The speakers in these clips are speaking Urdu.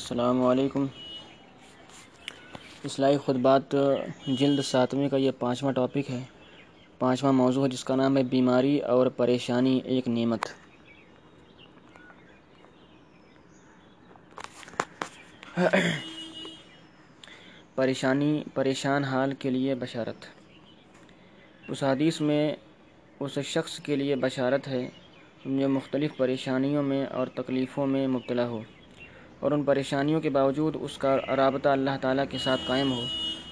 السلام علیکم۔ اصلاحی خطبات جلد ساتویں کا یہ پانچواں ٹاپک ہے۔ پانچواں موضوع ہے جس کا نام ہے بیماری اور پریشانی، ایک نعمت۔ پریشانی، پریشان حال کے لیے بشارت۔ اس حدیث میں اس شخص کے لیے بشارت ہے جو مختلف پریشانیوں میں اور تکلیفوں میں مبتلا ہو۔ اور ان پریشانیوں کے باوجود اس کا رابطہ اللہ تعالیٰ کے ساتھ قائم ہو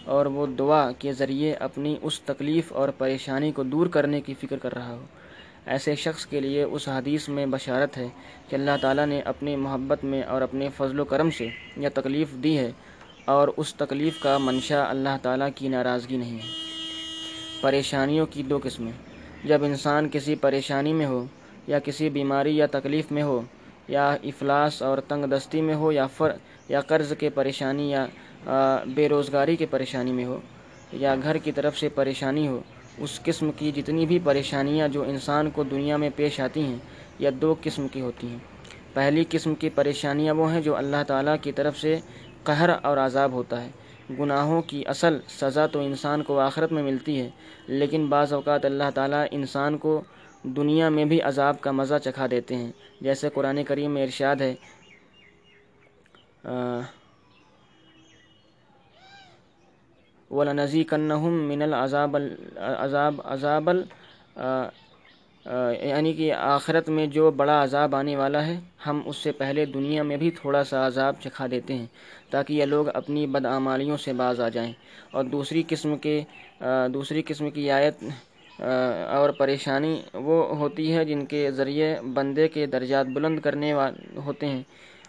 اور وہ دعا کے ذریعے اپنی اس تکلیف اور پریشانی کو دور کرنے کی فکر کر رہا ہو۔ ایسے شخص کے لیے اس حدیث میں بشارت ہے کہ اللہ تعالیٰ نے اپنی محبت میں اور اپنے فضل و کرم سے یہ تکلیف دی ہے اور اس تکلیف کا منشا اللہ تعالیٰ کی ناراضگی نہیں ہے۔ پریشانیوں کی دو قسمیں۔ جب انسان کسی پریشانی میں ہو یا کسی بیماری یا تکلیف میں ہو یا افلاس اور تنگ دستی میں ہو یا فر، یا قرض کے پریشانی یا بے روزگاری کے پریشانی میں ہو یا گھر کی طرف سے پریشانی ہو، اس قسم کی جتنی بھی پریشانیاں جو انسان کو دنیا میں پیش آتی ہیں یا دو قسم کی ہوتی ہیں۔ پہلی قسم کی پریشانیاں وہ ہیں جو اللہ تعالیٰ کی طرف سے قہر اور عذاب ہوتا ہے۔ گناہوں کی اصل سزا تو انسان کو آخرت میں ملتی ہے، لیکن بعض اوقات اللہ تعالیٰ انسان کو دنیا میں بھی عذاب کا مزہ چکھا دیتے ہیں۔ جیسے قرآن کریم میں ارشاد ہے وَلَنَزِي كَنَّهُم مِّنَ الْعَذَابِ عذاب عذاب یعنی کہ آخرت میں جو بڑا عذاب آنے والا ہے، ہم اس سے پہلے دنیا میں بھی تھوڑا سا عذاب چکھا دیتے ہیں تاکہ یہ لوگ اپنی بدعمالیوں سے باز آ جائیں۔ اور دوسری قسم کے دوسری قسم کی آیت اور پریشانی وہ ہوتی ہے جن کے ذریعے بندے کے درجات بلند کرنے ہوتے ہیں،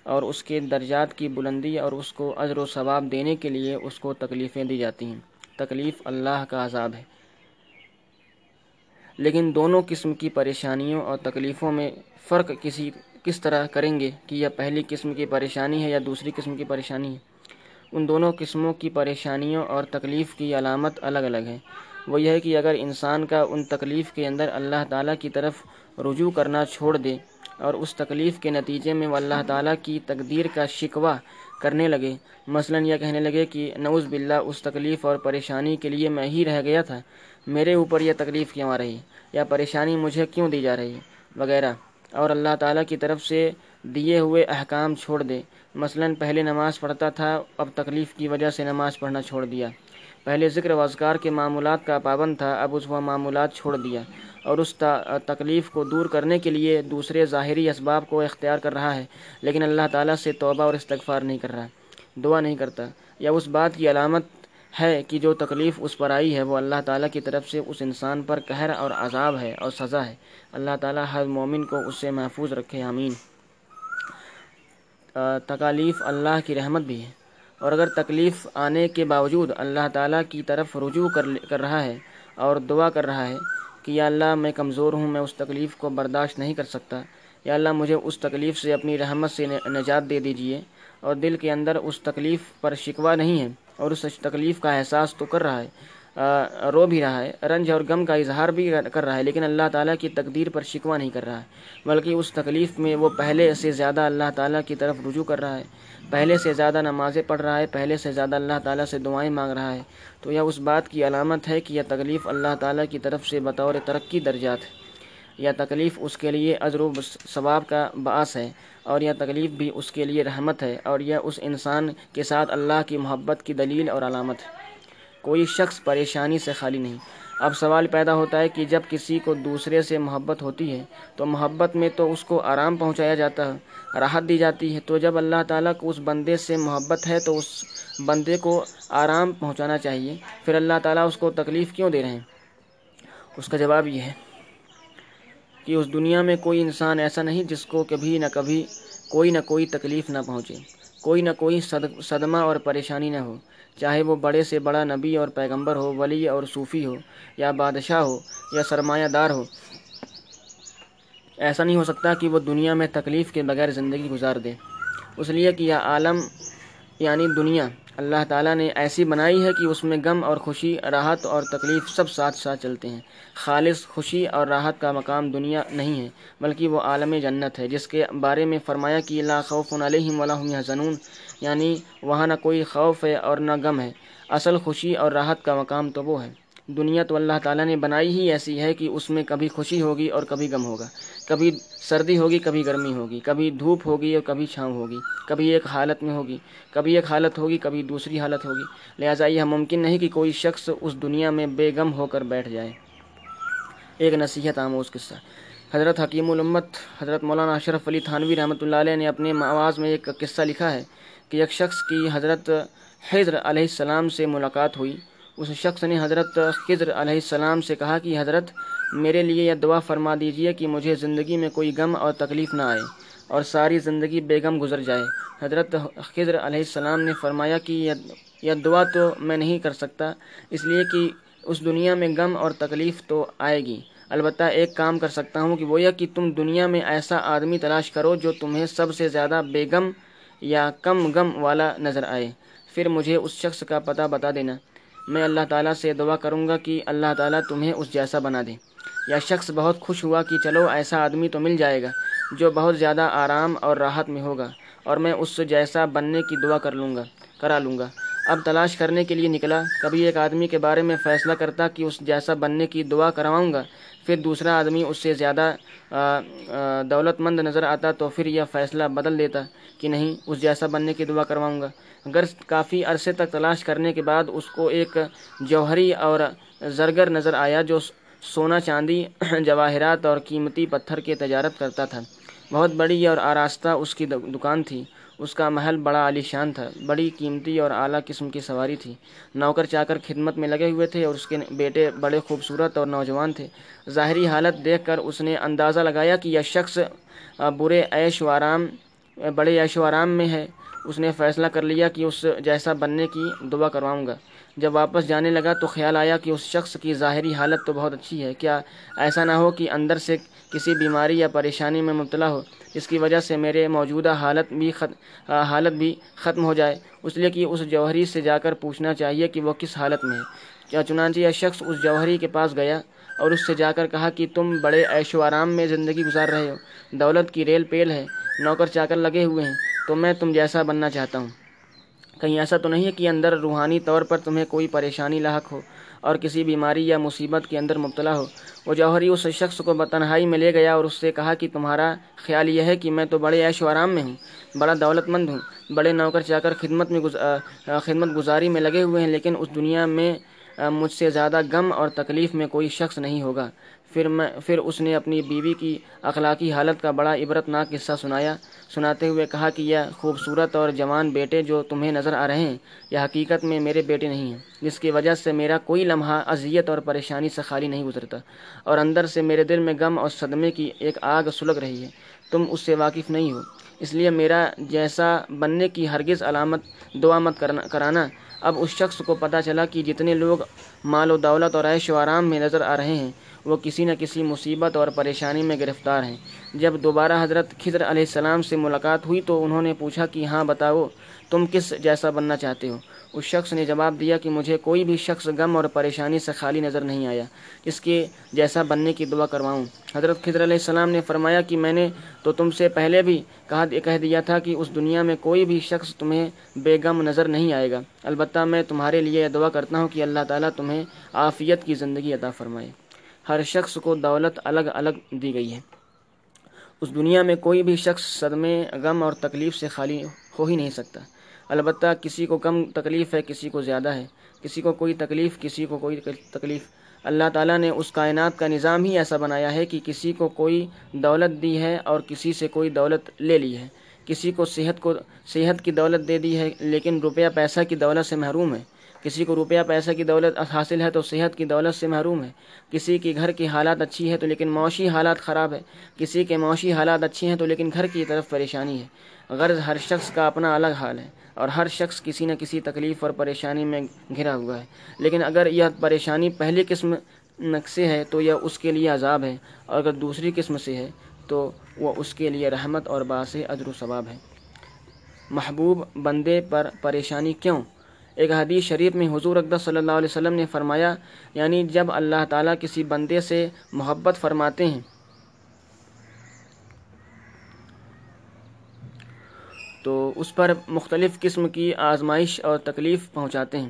اور اس کے درجات کی بلندی اور اس کو اجر و ثواب دینے کے لیے اس کو تکلیفیں دی جاتی ہیں۔ تکلیف اللہ کا عذاب ہے۔ لیکن دونوں قسم کی پریشانیوں اور تکلیفوں میں فرق کسی، کس طرح کریں گے کہ یہ پہلی قسم کی پریشانی ہے یا دوسری قسم کی پریشانی ہے۔ ان دونوں قسموں کی پریشانیوں اور تکلیف کی علامت الگ الگ ہے وہ یہ ہے کہ اگر انسان کا ان تکلیف کے اندر اللہ تعالیٰ کی طرف رجوع کرنا چھوڑ دے اور اس تکلیف کے نتیجے میں وہ اللہ تعالیٰ کی تقدیر کا شکوہ کرنے لگے۔ مثلا یہ کہنے لگے کہ نعوذ باللہ، اس تکلیف اور پریشانی کے لیے میں ہی رہ گیا تھا۔ میرے اوپر یہ تکلیف کیوں آ رہی؟ یا پریشانی مجھے کیوں دی جا رہی؟ وغیرہ۔ اور اللہ تعالیٰ کی طرف سے دیے ہوئے احکام چھوڑ دے۔ مثلا پہلے نماز پڑھتا تھا، اب تکلیف کی وجہ سے نماز پڑھنا چھوڑ دیا۔ پہلے ذکر و اذکار کے معمولات کا پابند تھا، اب اس وہ معمولات چھوڑ دیا اور اس تکلیف کو دور کرنے کے لیے دوسرے ظاہری اسباب کو اختیار کر رہا ہے، لیکن اللہ تعالیٰ سے توبہ اور استغفار نہیں کر رہا، دعا نہیں کرتا۔ یا اس بات کی علامت ہے کہ جو تکلیف اس پر آئی ہے، وہ اللہ تعالیٰ کی طرف سے اس انسان پر قہر اور عذاب ہے اور سزا ہے۔ اللہ تعالیٰ ہر مومن کو اس سے محفوظ رکھے، آمین۔ تکالیف اللہ کی رحمت بھی ہے۔ اور اگر تکلیف آنے کے باوجود اللہ تعالیٰ کی طرف رجوع کر رہا ہے اور دعا کر رہا ہے کہ یا اللہ میں کمزور ہوں، میں اس تکلیف کو برداشت نہیں کر سکتا، یا اللہ مجھے اس تکلیف سے اپنی رحمت سے نجات دے دیجیے اور دل کے اندر اس تکلیف پر شکوہ نہیں ہے اور اس تکلیف کا احساس تو کر رہا ہے۔ رو بھی رہا ہے، رنج اور غم کا اظہار بھی کر رہا ہے، لیکن اللہ تعالیٰ کی تقدیر پر شکوہ نہیں کر رہا ہے، بلکہ اس تکلیف میں وہ پہلے سے زیادہ اللہ تعالیٰ کی طرف رجوع کر رہا ہے، پہلے سے زیادہ نمازیں پڑھ رہا ہے، پہلے سے زیادہ اللہ تعالیٰ سے دعائیں مانگ رہا ہے۔ تو یہ اس بات کی علامت ہے کہ یہ تکلیف اللہ تعالیٰ کی طرف سے بطور ترقی درجات ہے۔ یہ تکلیف اس کے لیے اجر و ثواب کا باعث ہے، اور یہ تکلیف بھی اس کے لیے رحمت ہے، اور یہ اس انسان کے ساتھ اللہ کی محبت کی دلیل اور علامت ہے۔ کوئی شخص پریشانی سے خالی نہیں۔ اب سوال پیدا ہوتا ہے کہ جب کسی کو دوسرے سے محبت ہوتی ہے، تو محبت میں تو اس کو آرام پہنچایا جاتا ہے، راحت دی جاتی ہے۔ تو جب اللہ تعالیٰ کو اس بندے سے محبت ہے، تو اس بندے کو آرام پہنچانا چاہیے۔ پھر اللہ تعالیٰ اس کو تکلیف کیوں دے رہے ہیں؟ اس کا جواب یہ ہے کہ اس دنیا میں کوئی انسان ایسا نہیں جس کو کبھی نہ کبھی کوئی نہ کوئی تکلیف نہ پہنچے۔ کوئی نہ کوئی صدمہ اور پریشانی نہ ہو۔ چاہے وہ بڑے سے بڑا نبی اور پیغمبر ہو، ولی اور صوفی ہو، یا بادشاہ ہو، یا سرمایہ دار ہو۔ ایسا نہیں ہو سکتا کہ وہ دنیا میں تکلیف کے بغیر زندگی گزار دے۔ اس لیے کہ یہ عالم یعنی دنیا اللہ تعالیٰ نے ایسی بنائی ہے کہ اس میں غم اور خوشی، راحت اور تکلیف سب ساتھ ساتھ چلتے ہیں۔ خالص خوشی اور راحت کا مقام دنیا نہیں ہے، بلکہ وہ عالم جنت ہے، جس کے بارے میں فرمایا کہ لا خوف علیہم ولا هم يحزنون یعنی وہاں نہ کوئی خوف ہے اور نہ غم ہے۔ اصل خوشی اور راحت کا مقام تو وہ ہے۔ دنیا تو اللہ تعالیٰ نے بنائی ہی ایسی ہے کہ اس میں کبھی خوشی ہوگی اور کبھی غم ہوگا۔ کبھی سردی ہوگی، کبھی گرمی ہوگی۔ کبھی دھوپ ہوگی اور کبھی چھاؤں ہوگی۔ کبھی ایک حالت میں ہوگی۔ کبھی ایک حالت ہوگی، کبھی دوسری حالت ہوگی۔ لہٰذا یہ ممکن نہیں کہ کوئی شخص اس دنیا میں بے غم ہو کر بیٹھ جائے۔ ایک نصیحت آموز قصہ۔ حضرت حکیم الامت، حضرت مولانا اشرف علی تھانوی رحمۃ اللہ علیہ نے اپنے آواز میں ایک قصہ لکھا ہے کہ ایک شخص کی حضرت حضر علیہ السلام سے ملاقات ہوئی۔ اس شخص نے حضرت خضر علیہ السلام سے کہا کہ حضرت، میرے لیے یہ دعا فرما دیجیے کہ مجھے زندگی میں کوئی غم اور تکلیف نہ آئے اور ساری زندگی بیگم گزر جائے۔ حضرت خضر علیہ السلام نے فرمایا کہ یہ دعا تو میں نہیں کر سکتا، اس لیے کہ اس دنیا میں غم اور تکلیف تو آئے گی۔ البتہ ایک کام کر سکتا ہوں کہ وہ یہ کہ تم دنیا میں ایسا آدمی تلاش کرو جو تمہیں سب سے زیادہ بیگم یا کم غم والا نظر آئے۔ پھر مجھے اس شخص کا پتہ بتا دینا۔ میں اللہ تعالیٰ سے دعا کروں گا کہ اللہ تعالیٰ تمہیں اس جیسا بنا دے۔ یا شخص بہت خوش ہوا کہ چلو ایسا آدمی تو مل جائے گا جو بہت زیادہ آرام اور راحت میں ہوگا اور میں اس جیسا بننے کی دعا کر لوں گا، کرا لوں گا۔ اب تلاش کرنے کے لیے نکلا۔ کبھی ایک آدمی کے بارے میں فیصلہ کرتا کہ اس جیسا بننے کی دعا کرواؤں گا، پھر دوسرا آدمی اس سے زیادہ دولت مند نظر آتا تو پھر یہ فیصلہ بدل دیتا کہ نہیں، اس جیسا بننے کی دعا کرواؤں گا۔ اگر کافی عرصے تک تلاش کرنے کے بعد اس کو ایک جوہری اور زرگر نظر آیا جو سونا چاندی، جواہرات اور قیمتی پتھر کے تجارت کرتا تھا۔ بہت بڑی اور آراستہ اس کی دکان تھی۔ اس کا محل بڑا عالیشان تھا، بڑی قیمتی اور اعلیٰ قسم کی سواری تھی۔ نوکر چا کر خدمت میں لگے ہوئے تھے اور اس کے بیٹے بڑے خوبصورت اور نوجوان تھے۔ ظاہری حالت دیکھ کر اس نے اندازہ لگایا کہ یہ شخص برے عیش و آرام، بڑے عیش و آرام میں ہے۔ اس نے فیصلہ کر لیا کہ اس جیسا بننے کی دعا کرواؤں گا۔ جب واپس جانے لگا تو خیال آیا کہ اس شخص کی ظاہری حالت تو بہت اچھی ہے۔ کیا ایسا نہ ہو کہ اندر سے کسی بیماری یا پریشانی میں مبتلا ہو، جس کی وجہ سے میرے موجودہ حالت بھی حالت بھی ختم ہو جائے۔ اس لیے کہ اس جوہری سے جا کر پوچھنا چاہیے کہ وہ کس حالت میں ہے۔ کیا چنانچہ یہ شخص اس جوہری کے پاس گیا اور اس سے جا کر کہا کہ تم بڑے عیش و آرام میں زندگی گزار رہے ہو، دولت کی ریل پیل ہے، نوکر چاکر لگے ہوئے ہیں، تو میں تم جیسا بننا چاہتا ہوں۔ کہیں ایسا تو نہیں ہے کہ اندر روحانی طور پر تمہیں کوئی پریشانی لاحق ہو۔ اور کسی بیماری یا مصیبت کے اندر مبتلا ہو۔ وہ جوہری اس شخص کو تنہائی میں لے گیا اور اس سے کہا کہ تمہارا خیال یہ ہے کہ میں تو بڑے عیش و آرام میں ہوں، بڑا دولت مند ہوں، بڑے نوکر چاکر خدمت میں خدمت گزاری میں لگے ہوئے ہیں، لیکن اس دنیا میں مجھ سے زیادہ غم اور تکلیف میں کوئی شخص نہیں ہوگا۔ پھر میں، پھر اس نے اپنی بیوی کی اخلاقی حالت کا بڑا عبرت ناک قصہ سنایا۔ سناتے ہوئے کہا کہ یہ خوبصورت اور جوان بیٹے جو تمہیں نظر آ رہے ہیں، یہ حقیقت میں میرے بیٹے نہیں ہیں۔ جس کی وجہ سے میرا کوئی لمحہ اذیت اور پریشانی سے خالی نہیں گزرتا، اور اندر سے میرے دل میں غم اور صدمے کی ایک آگ سلگ رہی ہے۔ تم اس سے واقف نہیں ہو، اس لیے میرا جیسا بننے کی ہرگز علامت دعا مت کرانا۔ اب اس شخص کو پتہ چلا کہ جتنے لوگ مال و دولت اور عیش و آرام میں نظر آ رہے ہیں، وہ کسی نہ کسی مصیبت اور پریشانی میں گرفتار ہیں۔ جب دوبارہ حضرت خضر علیہ السلام سے ملاقات ہوئی تو انہوں نے پوچھا کہ ہاں بتاؤ، تم کس جیسا بننا چاہتے ہو؟ اس شخص نے جواب دیا کہ مجھے کوئی بھی شخص غم اور پریشانی سے خالی نظر نہیں آیا اس کے جیسا بننے کی دعا کرواؤں۔ حضرت خضر علیہ السلام نے فرمایا کہ میں نے تو تم سے پہلے بھی کہا، کہہ دیا تھا کہ اس دنیا میں کوئی بھی شخص تمہیں بے غم نظر نہیں آئے گا۔ البتہ میں تمہارے لیے یہ دعا کرتا ہوں کہ اللہ تعالیٰ تمہیں عافیت کی زندگی عطا فرمائے۔ ہر شخص کو دولت الگ الگ دی گئی ہے۔ اس دنیا میں کوئی بھی شخص صدمے، غم اور تکلیف سے خالی ہو ہی نہیں سکتا۔ البتہ کسی کو کم تکلیف ہے، کسی کو زیادہ ہے۔ کسی کو کوئی تکلیف، کسی کو کوئی تکلیف۔ اللہ تعالیٰ نے اس کائنات کا نظام ہی ایسا بنایا ہے کہ کسی کو کوئی دولت دی ہے اور کسی سے کوئی دولت لے لی ہے۔ کسی کو صحت کو، صحت کی دولت دے دی ہے، لیکن روپیہ پیسہ کی دولت سے محروم ہے۔ کسی کو روپیہ پیسہ کی دولت حاصل ہے تو صحت کی دولت سے محروم ہے۔ کسی کی گھر کی حالات اچھی ہے تو لیکن معاشی حالات خراب ہے۔ کسی کے معاشی حالات اچھے ہیں تو لیکن گھر کی طرف پریشانی ہے۔ غرض ہر شخص کا اپنا الگ حال ہے۔ اور ہر شخص کسی نہ کسی تکلیف اور پریشانی میں گھرا ہوا ہے۔ لیکن اگر یہ پریشانی پہلی قسم سے ہے تو یہ اس کے لیے عذاب ہے، اور اگر دوسری قسم سے ہے تو وہ اس کے لیے رحمت اور باعث اجر و ثواب ہے۔ محبوب بندے پر پریشانی کیوں؟ ایک حدیث شریف میں حضور اقدس صلی اللہ علیہ وسلم نے فرمایا یعنی جب اللہ تعالیٰ کسی بندے سے محبت فرماتے ہیں تو اس پر مختلف قسم کی آزمائش اور تکلیف پہنچاتے ہیں۔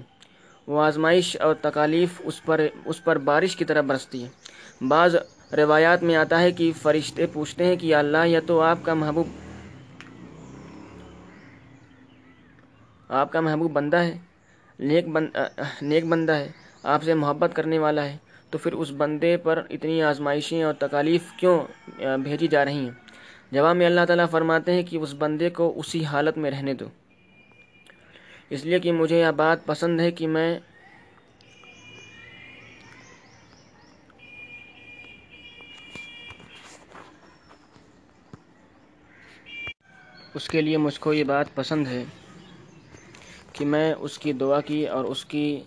وہ آزمائش اور تکالیف اس پر اس پر بارش کی طرح برستی ہے۔ بعض روایات میں آتا ہے کہ فرشتے پوچھتے ہیں کہ اللہ، یا تو آپ کا محبوب، آپ کا محبوب بندہ ہے، نیک بند نیک بندہ ہے، آپ سے محبت کرنے والا ہے۔ تو پھر اس بندے پر اتنی آزمائشیں اور تکالیف کیوں بھیجی جا رہی ہیں؟ جواب میں اللہ تعالیٰ فرماتے ہیں کہ اس بندے کو اسی حالت میں رہنے دو۔ اس لیے کہ مجھے یہ بات پسند ہے کہ میں اس کے لیے مجھ کو یہ بات پسند ہے کہ میں اس کی دعا کی اور اس کی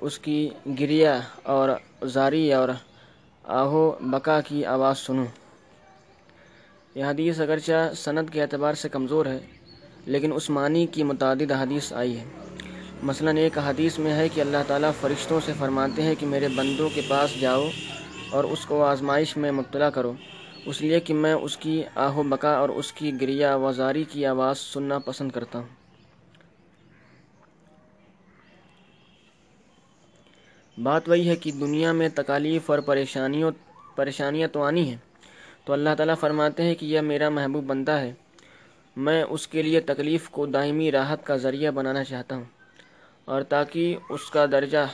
اس کی گریا اور زاری اور آہو بکا کی آواز سنوں۔ یہ حدیث اگرچہ صنعت کے اعتبار سے کمزور ہے، لیکن اس معنی کی متعدد حدیث آئی ہے۔ مثلا ایک حدیث میں ہے کہ اللہ تعالیٰ فرشتوں سے فرماتے ہیں کہ میرے بندوں کے پاس جاؤ اور اس کو آزمائش میں مبتلا کرو۔ اس لیے کہ میں اس کی آہ و بکا اور اس کی گریا وزاری کی آواز سننا پسند کرتا ہوں۔ بات وہی ہے کہ دنیا میں تکالیف اور پریشانیوں پریشانیاں تو آنی ہیں تو اللہ تعالیٰ فرماتے ہیں کہ یہ میرا محبوب بندہ ہے۔ میں اس کے لیے تکلیف کو دائمی راحت کا ذریعہ بنانا چاہتا ہوں اور تاکہ اس کا درجہ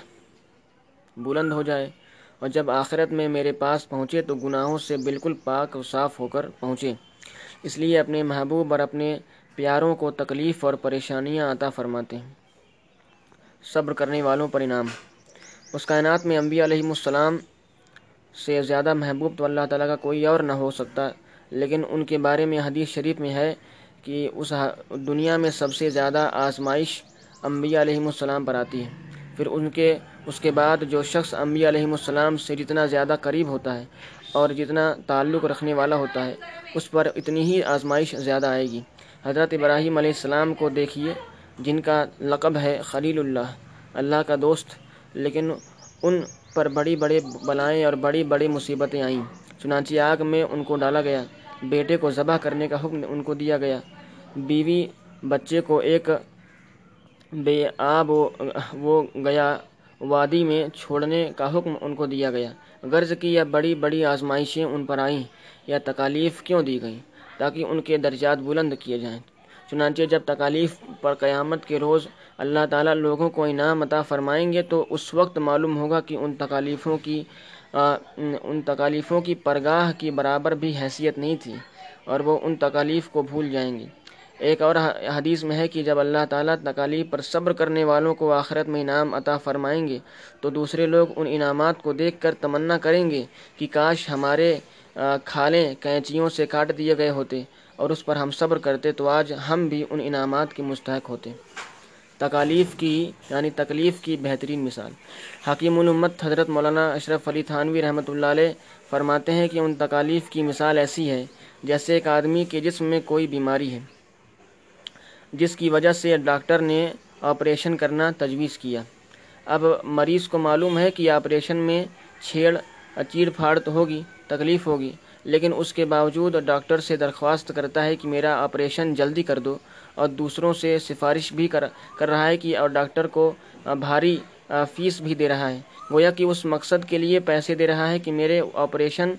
بلند ہو جائے اور جب آخرت میں میرے پاس پہنچے تو گناہوں سے بالکل پاک و صاف ہو کر پہنچے۔ اس لیے اپنے محبوب اور اپنے پیاروں کو تکلیف اور پریشانیاں عطا فرماتے ہیں۔ صبر کرنے والوں پر انعام۔ اس کائنات میں انبیاء علیہم السلام سے زیادہ محبوب تو اللہ تعالیٰ کا کوئی اور نہ ہو سکتا۔ لیکن ان کے بارے میں حدیث شریف میں ہے کہ اس دنیا میں سب سے زیادہ آزمائش انبیاء علیہم السلام پر آتی ہے۔ پھر ان کے، اس کے بعد جو شخص انبیاء علیہم السلام سے جتنا زیادہ قریب ہوتا ہے اور جتنا تعلق رکھنے والا ہوتا ہے، اس پر اتنی ہی آزمائش زیادہ آئے گی۔ حضرت ابراہیم علیہ السلام کو دیکھیے، جن کا لقب ہے خلیل اللہ اللہ کا دوست، لیکن ان پر بڑی بڑے بلائیں اور بڑی بڑی مصیبتیں آئیں۔ چنانچہ آگ میں ان کو ڈالا گیا۔ بیٹے کو ذبح کرنے کا حکم ان کو دیا گیا۔ بیوی بچے کو ایک بے آب وہ گیا۔ وادی میں چھوڑنے کا حکم ان کو دیا گیا۔ غرض کی یا بڑی بڑی آزمائشیں ان پر آئیں۔ یا تکالیف کیوں دی گئیں؟ تاکہ ان کے درجات بلند کیے جائیں۔ چنانچہ جب تکالیف پر قیامت کے روز اللہ تعالیٰ لوگوں کو انعام عطا فرمائیں گے تو اس وقت معلوم ہوگا کہ ان تکالیفوں کی ان تکالیفوں کی پرگاہ کی برابر بھی حیثیت نہیں تھی اور وہ ان تکالیف کو بھول جائیں گے۔ ایک اور حدیث میں ہے کہ جب اللہ تعالیٰ تکالیف پر صبر کرنے والوں کو آخرت میں انعام عطا فرمائیں گے تو دوسرے لوگ ان انعامات کو دیکھ کر تمنا کریں گے کہ کاش ہمارے کھالیں، کینچیوں سے کاٹ دیے گئے ہوتے۔ اور اس پر ہم صبر کرتے تو آج ہم بھی ان انعامات کے مستحق ہوتے۔ تکالیف کی یعنی تکلیف کی بہترین مثال۔ حکیم الامت حضرت مولانا اشرف علی تھانوی رحمۃ اللہ علیہ فرماتے ہیں کہ ان تکالیف کی مثال ایسی ہے جیسے ایک آدمی کے جسم میں کوئی بیماری ہے، جس کی وجہ سے ڈاکٹر نے آپریشن کرنا تجویز کیا۔ اب مریض کو معلوم ہے کہ آپریشن میں چھیڑ، چیڑ پھاڑ تو ہوگی، تکلیف ہوگی لیکن اس کے باوجود ڈاکٹر سے درخواست کرتا ہے کہ میرا آپریشن جلدی کر دو اور دوسروں سے سفارش بھی کر کر رہا ہے کہ اور ڈاکٹر کو بھاری فیس بھی دے رہا ہے۔ گویا کہ اس مقصد کے لیے پیسے دے رہا ہے کہ میرے آپریشن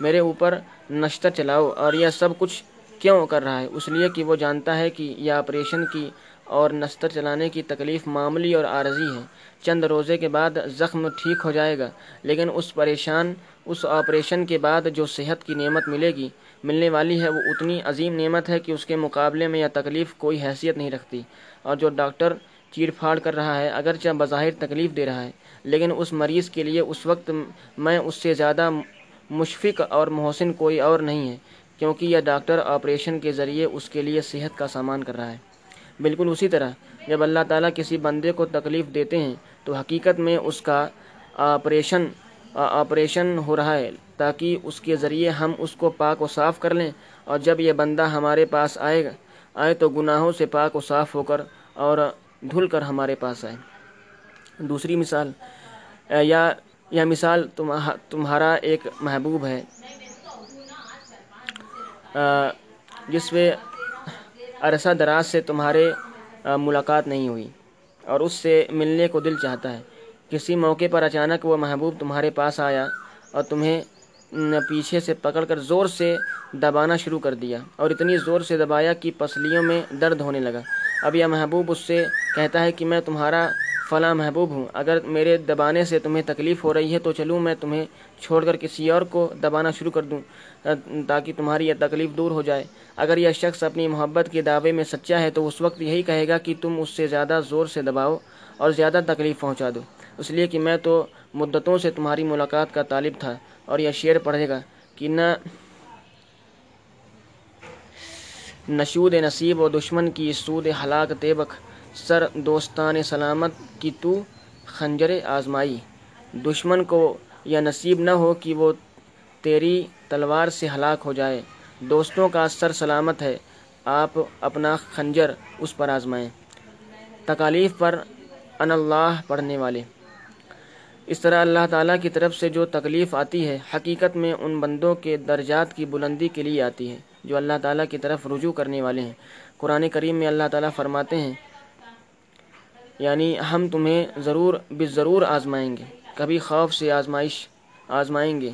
میرے اوپر نشتر چلاؤ اور یہ سب کچھ کیوں کر رہا ہے؟ اس لیے کہ وہ جانتا ہے کہ یہ آپریشن کی اور نستر چلانے کی تکلیف معمولی اور عارضی ہے۔ چند روزے کے بعد زخم ٹھیک ہو جائے گا، لیکن اس پریشان، اس آپریشن کے بعد جو صحت کی نعمت ملے گی، ملنے والی ہے وہ اتنی عظیم نعمت ہے کہ اس کے مقابلے میں یہ تکلیف کوئی حیثیت نہیں رکھتی۔ اور جو ڈاکٹر چیڑ پھاڑ کر رہا ہے، اگرچہ بظاہر تکلیف دے رہا ہے، لیکن اس مریض کے لیے اس وقت میں اس سے زیادہ مشفق اور محسن کوئی اور نہیں ہے، کیونکہ یہ ڈاکٹر آپریشن کے ذریعے اس کے لیے صحت کا سامان کر رہا ہے۔ بالکل اسی طرح۔ جب اللہ تعالیٰ کسی بندے کو تکلیف دیتے ہیں، تو حقیقت میں اس کا آپریشن آپریشن ہو رہا ہے، تاکہ اس کے ذریعے ہم اس کو پاک و صاف کر لیں۔ اور جب یہ بندہ ہمارے پاس آئے گا آئے تو گناہوں سے پاک و صاف ہو کر اور دھل کر ہمارے پاس آئے۔ دوسری مثال، یا یہ مثال تمہارا ایک محبوب ہے جس میں عرصہ دراز سے تمہارے ملاقات نہیں ہوئی۔ اور اس سے ملنے کو دل چاہتا ہے۔ کسی موقع پر اچانک وہ محبوب تمہارے پاس آیا اور تمہیں پیچھے سے پکڑ کر زور سے دبانا شروع کر دیا اور اتنی زور سے دبایا کہ پسلیوں میں درد ہونے لگا۔ اب یہ محبوب اس سے کہتا ہے کہ میں تمہارا فلاں محبوب ہوں۔ اگر میرے دبانے سے تمہیں تکلیف ہو رہی ہے تو چلوں، میں تمہیں چھوڑ کر کسی اور کو دبانا شروع کر دوں، تاکہ تمہاری یہ تکلیف دور ہو جائے۔ اگر یہ شخص اپنی محبت کے دعوے میں سچا ہے تو اس وقت یہی کہے گا کہ تم اس سے زیادہ زور سے دباؤ اور زیادہ تکلیف پہنچا دو۔ اس لیے کہ میں تو مدتوں سے تمہاری ملاقات کا طالب تھا اور یہ شعر پڑھے گا کہ نہ نشود نصیب و دشمن کی سود ہلاک تیبک سر دوستان سلامت کی تو خنجر آزمائی۔ دشمن کو یہ نصیب نہ ہو کہ وہ تیری تلوار سے ہلاک ہو جائے۔ دوستوں کا سر سلامت ہے، آپ اپنا خنجر اس پر آزمائیں۔ تکالیف پر ان اللہ پڑھنے والے۔ اس طرح اللہ تعالیٰ کی طرف سے جو تکلیف آتی ہے، حقیقت میں ان بندوں کے درجات کی بلندی کے لیے آتی ہے، جو اللہ تعالیٰ کی طرف رجوع کرنے والے ہیں۔ قرآن کریم میں اللہ تعالیٰ فرماتے ہیں یعنی ہم تمہیں ضرور بے ضرور آزمائیں گے، کبھی خوف سے آزمائش آزمائیں گے۔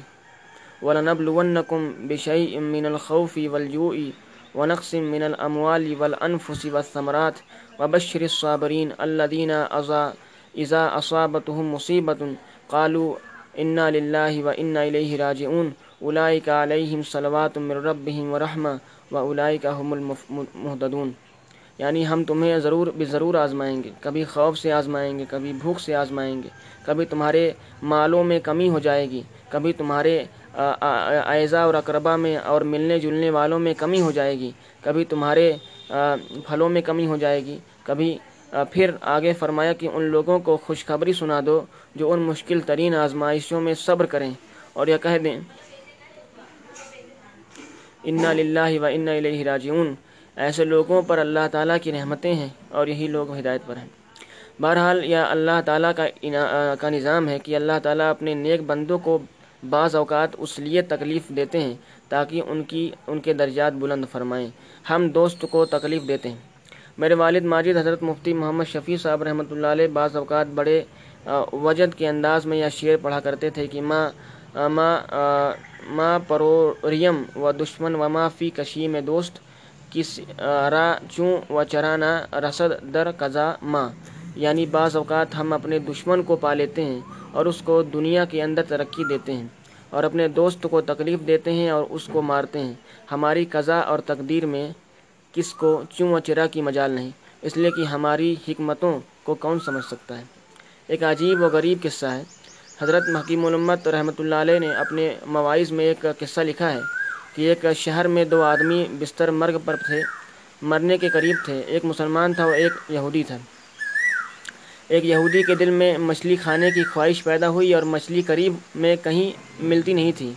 وَلَنَبْلُوَنَّكُمْ بِشَيْءٍ مِّنَ الْخَوْفِ وَالْجُوءِ ونقص من الاموال والانفس والثمرات وبشر الصابرين الذين اذا اصابتهم مصيبه قالوا انا لله وانا اليه راجعون اولئك عليهم صلوات من ربهم ورحمه واولئك هم المهتدون یعنی ہم تمہیں ضرور بھی ضرور آزمائیں گے۔ کبھی خوف سے آزمائیں گے، کبھی بھوک سے آزمائیں گے۔ کبھی تمہارے مالوں میں کمی ہو جائے گی۔ کبھی تمہارے اعضاء اور اقربا میں اور ملنے جلنے والوں میں کمی ہو جائے گی۔ کبھی تمہارے پھلوں میں کمی ہو جائے گی۔ کبھی پھر آگے فرمایا کہ ان لوگوں کو خوشخبری سنا دو جو ان مشکل ترین آزمائشوں میں صبر کریں۔ اور یہ کہہ دیں انا للہ و انا الیہ راجعون ایسے لوگوں پر اللہ تعالیٰ کی رحمتیں ہیں اور یہی لوگ ہدایت پر ہیں۔ بہرحال یہ اللہ تعالیٰ کا کا نظام ہے کہ اللہ تعالیٰ اپنے نیک بندوں کو بعض اوقات اس لیے تکلیف دیتے ہیں تاکہ ان کی ان کے درجات بلند فرمائیں۔ ہم دوست کو تکلیف دیتے ہیں۔ میرے والد ماجد حضرت مفتی محمد شفیع صاحب رحمۃ اللہ علیہ بعض اوقات بڑے وجد کے انداز میں یہ شعر پڑھا کرتے تھے کہ ماں ماں ماں پروریم و دشمن و ما فی کشی میں دوست کس را چوں و چرانا رسد در قضا ماں یعنی بعض اوقات ہم اپنے دشمن کو پا لیتے ہیں اور اس کو دنیا کے اندر ترقی دیتے ہیں اور اپنے دوست کو تکلیف دیتے ہیں اور اس کو مارتے ہیں۔ ہماری قضا اور تقدیر میں کس کو چوں و چرا کی مجال نہیں، اس لیے کہ ہماری حکمتوں کو کون سمجھ سکتا ہے۔ ایک عجیب و غریب قصہ ہے۔ حضرت محکیم علمت رحمۃ اللہ علیہ نے اپنے مواعظ میں ایک قصہ لکھا ہے۔ کہ ایک شہر میں دو آدمی بستر مرگ پر تھے، مرنے کے قریب تھے۔ ایک مسلمان تھا اور ایک یہودی تھا۔ ایک یہودی کے دل میں مچھلی کھانے کی خواہش پیدا ہوئی اور مچھلی قریب میں کہیں ملتی نہیں تھی۔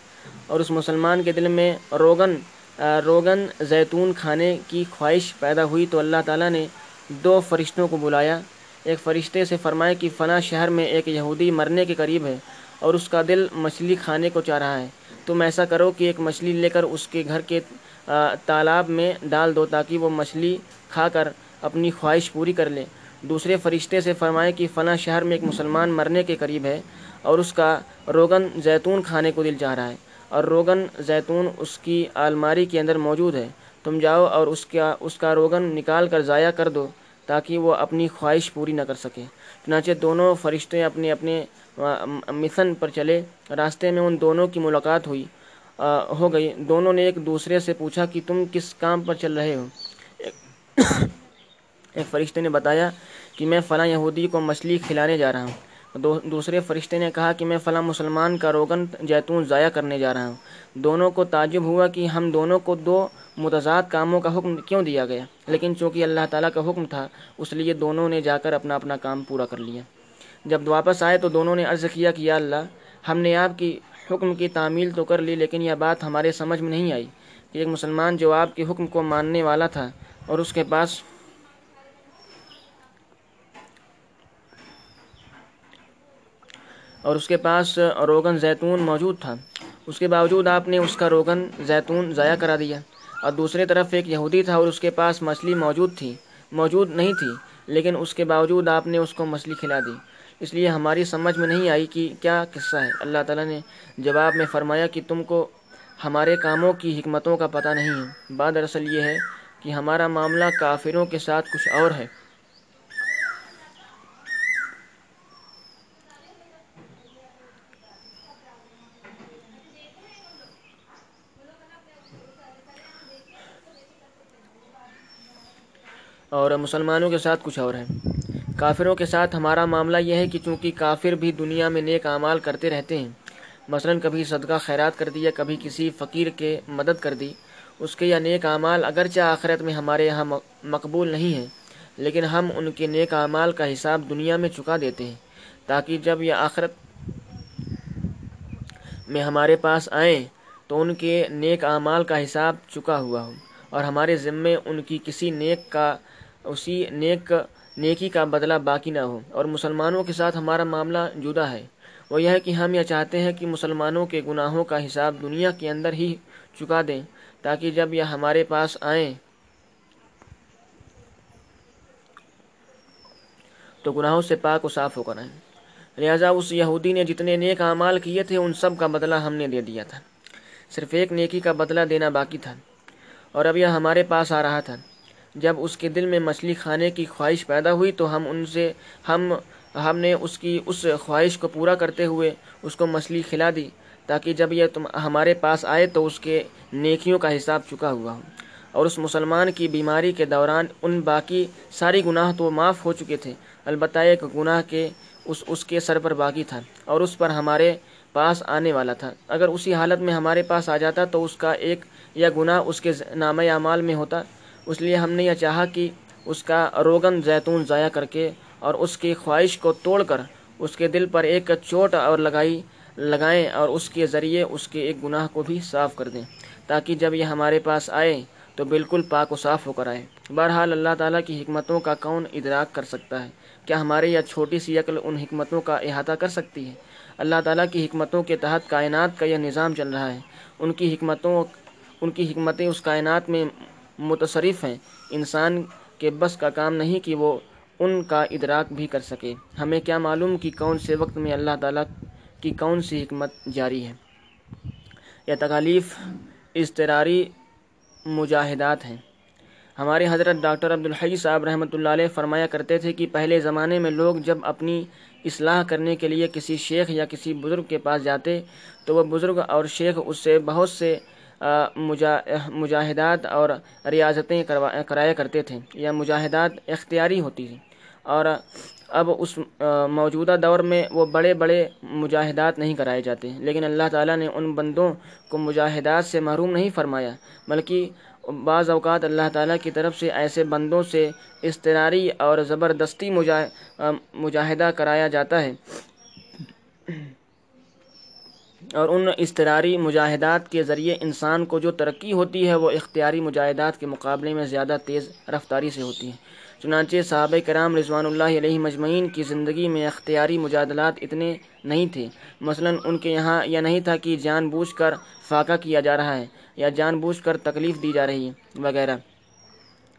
اور اس مسلمان کے دل میں روغن روغن زیتون کھانے کی خواہش پیدا ہوئی تو اللہ تعالیٰ نے دو فرشتوں کو بلایا۔ ایک فرشتے سے فرمایا کہ فلاں شہر میں ایک یہودی مرنے کے قریب ہے اور اس کا دل مچھلی کھانے کو چاہ رہا ہے۔ تم ایسا کرو کہ ایک مچھلی لے کر اس کے گھر کے تالاب میں ڈال دو تاکہ وہ مچھلی کھا کر اپنی خواہش پوری کر لے۔ دوسرے فرشتے سے فرمائے کہ فلاں شہر میں ایک مسلمان مرنے کے قریب ہے اور اس کا روغن زیتون کھانے کو دل چاہ رہا ہے اور روغن زیتون اس کی الماری کے اندر موجود ہے۔ تم جاؤ اور اس کا اس کا روغن نکال کر ضائع کر دو تاکہ وہ اپنی خواہش پوری نہ کر سکے۔ چنانچہ دونوں فرشتے اپنے اپنے مشن پر چلے، راستے میں ان دونوں کی ملاقات ہوئی ہو گئی۔ دونوں نے ایک دوسرے سے پوچھا کہ تم کس کام پر چل رہے ہو؟ ایک فرشتے نے بتایا کہ میں فلاں یہودی کو مچھلی کھلانے جا رہا ہوں۔ دوسرے فرشتے نے کہا کہ میں فلاں مسلمان کا روغن جیتون ضائع کرنے جا رہا ہوں۔ دونوں کو تعجب ہوا کہ ہم دونوں کو دو متضاد کاموں کا حکم کیوں دیا گیا؟ لیکن چونکہ اللہ تعالیٰ کا حکم تھا، اس لیے دونوں نے جا کر اپنا اپنا کام پورا کر لیا۔ جب واپس آئے تو دونوں نے عرض کیا کہ یا اللہ، ہم نے آپ کی حکم کی تعمیل تو کر لی، لیکن یہ بات ہمارے سمجھ میں نہیں آئی۔ کہ ایک مسلمان جو آپ کے حکم کو ماننے والا تھا اور اس کے پاس اور اس کے پاس روغن زیتون موجود تھا۔ اس کے باوجود آپ نے اس کا روغن زیتون ضائع کرا دیا۔ اور دوسری طرف ایک یہودی تھا اور اس کے پاس مچھلی موجود تھی، موجود نہیں تھی، لیکن اس کے باوجود آپ نے اس کو مچھلی کھلا دی۔ اس لیے ہماری سمجھ میں نہیں آئی کہ کیا قصہ ہے۔ اللہ تعالیٰ نے جواب میں فرمایا کہ تم کو ہمارے کاموں کی حکمتوں کا پتہ نہیں ہے۔ بعد دراصل یہ ہے کہ ہمارا معاملہ کافروں کے ساتھ کچھ اور ہے۔ اور مسلمانوں کے ساتھ کچھ اور ہے۔ کافروں کے ساتھ ہمارا معاملہ یہ ہے کہ چونکہ کافر بھی دنیا میں نیک اعمال کرتے رہتے ہیں، مثلا کبھی صدقہ خیرات کر دیا کبھی کسی فقیر کے مدد کر دی، اس کے یا نیک اعمال اگرچہ آخرت میں ہمارے یہاں مقبول نہیں ہیں، لیکن ہم ان کے نیک اعمال کا حساب دنیا میں چکا دیتے ہیں تاکہ جب یہ آخرت میں ہمارے پاس آئیں تو ان کے نیک اعمال کا حساب چکا ہوا ہو اور ہمارے ذمے ان کی کسی نیک کا، اسی نیک نیکی کا بدلہ باقی نہ ہو۔ اور مسلمانوں کے ساتھ ہمارا معاملہ جدا ہے۔ وہ یہ ہے کہ ہم یہ چاہتے ہیں کہ مسلمانوں کے گناہوں کا حساب دنیا کے اندر ہی چکا دیں، تاکہ جب یہ ہمارے پاس آئیں تو گناہوں سے پاک و صاف ہو کر آئیں۔ لہٰذا اس یہودی نے جتنے نیک اعمال کیے تھے، ان سب کا بدلہ ہم نے دے دیا تھا۔ صرف ایک نیکی کا بدلہ دینا باقی تھا۔ اور اب یہ ہمارے پاس آ رہا تھا۔ جب اس کے دل میں مچھلی کھانے کی خواہش پیدا ہوئی تو ہم ان سے ہم ہم نے اس کی اس خواہش کو پورا کرتے ہوئے اس کو مچھلی کھلا دی، تاکہ جب یہ تم ہمارے پاس آئے تو اس کے نیکیوں کا حساب چکا ہوا۔ ہو اور اس مسلمان کی بیماری کے دوران ان باقی ساری گناہ تو معاف ہو چکے تھے۔ البتہ ایک گناہ کے اس اس کے سر پر باقی تھا اور اس پر ہمارے پاس آنے والا تھا۔ اگر اسی حالت میں ہمارے پاس آ جاتا تو اس کا ایک یا گناہ اس کے نام اعمال میں ہوتا۔ اس لیے ہم نے یہ چاہا کہ اس کا روغن زیتون ضائع کر کے اور اس کی خواہش کو توڑ کر اس کے دل پر ایک چوٹ اور لگائی، لگائیں اور اس کے ذریعے اس کے ایک گناہ کو بھی صاف کر دیں تاکہ جب یہ ہمارے پاس آئے تو بالکل پاک و صاف ہو کر آئے۔ بہرحال اللہ تعالیٰ کی حکمتوں کا کون ادراک کر سکتا ہے؟ کیا ہمارے یا چھوٹی سی عقل ان حکمتوں کا احاطہ کر سکتی ہے؟ اللہ تعالیٰ کی حکمتوں کے تحت کائنات کا یہ نظام چل رہا ہے۔ ان کی حکمتوں، ان کی حکمتیں اس کائنات میں متصرف ہیں۔ انسان کے بس کا کام نہیں کہ وہ ان کا ادراک بھی کر سکے۔ ہمیں کیا معلوم کہ کون سے وقت میں اللہ تعالیٰ کی کون سی حکمت جاری ہے؟ یہ تکالیف اضطراری مجاہدات ہیں۔ ہمارے حضرت ڈاکٹر عبدالحی صاحب رحمۃ اللہ علیہ فرمایا کرتے تھے کہ پہلے زمانے میں لوگ جب اپنی اصلاح کرنے کے لیے کسی شیخ یا کسی بزرگ کے پاس جاتے تو وہ بزرگ اور شیخ اس سے بہت سے مجاہدات اور ریاضتیں کرایا کرتے تھے، یا مجاہدات اختیاری ہوتی تھیں۔ اور اب اس موجودہ دور میں وہ بڑے بڑے مجاہدات نہیں کرائے جاتے۔ لیکن اللہ تعالیٰ نے ان بندوں کو مجاہدات سے محروم نہیں فرمایا، بلکہ بعض اوقات اللہ تعالیٰ کی طرف سے ایسے بندوں سے اضطراری اور زبردستی مجاہدہ کرایا جاتا ہے۔ اور ان اضطراری مجاہدات کے ذریعے انسان کو جو ترقی ہوتی ہے وہ اختیاری مجاہدات کے مقابلے میں زیادہ تیز رفتاری سے ہوتی ہے۔ چنانچہ صحابہ کرام رضوان اللہ علیہ مجمعین کی زندگی میں اختیاری مجادلات اتنے نہیں تھے۔ مثلا ان کے یہاں یہ نہیں تھا کہ جان بوجھ کر فاقہ کیا جا رہا ہے یا جان بوجھ کر تکلیف دی جا رہی ہے وغیرہ۔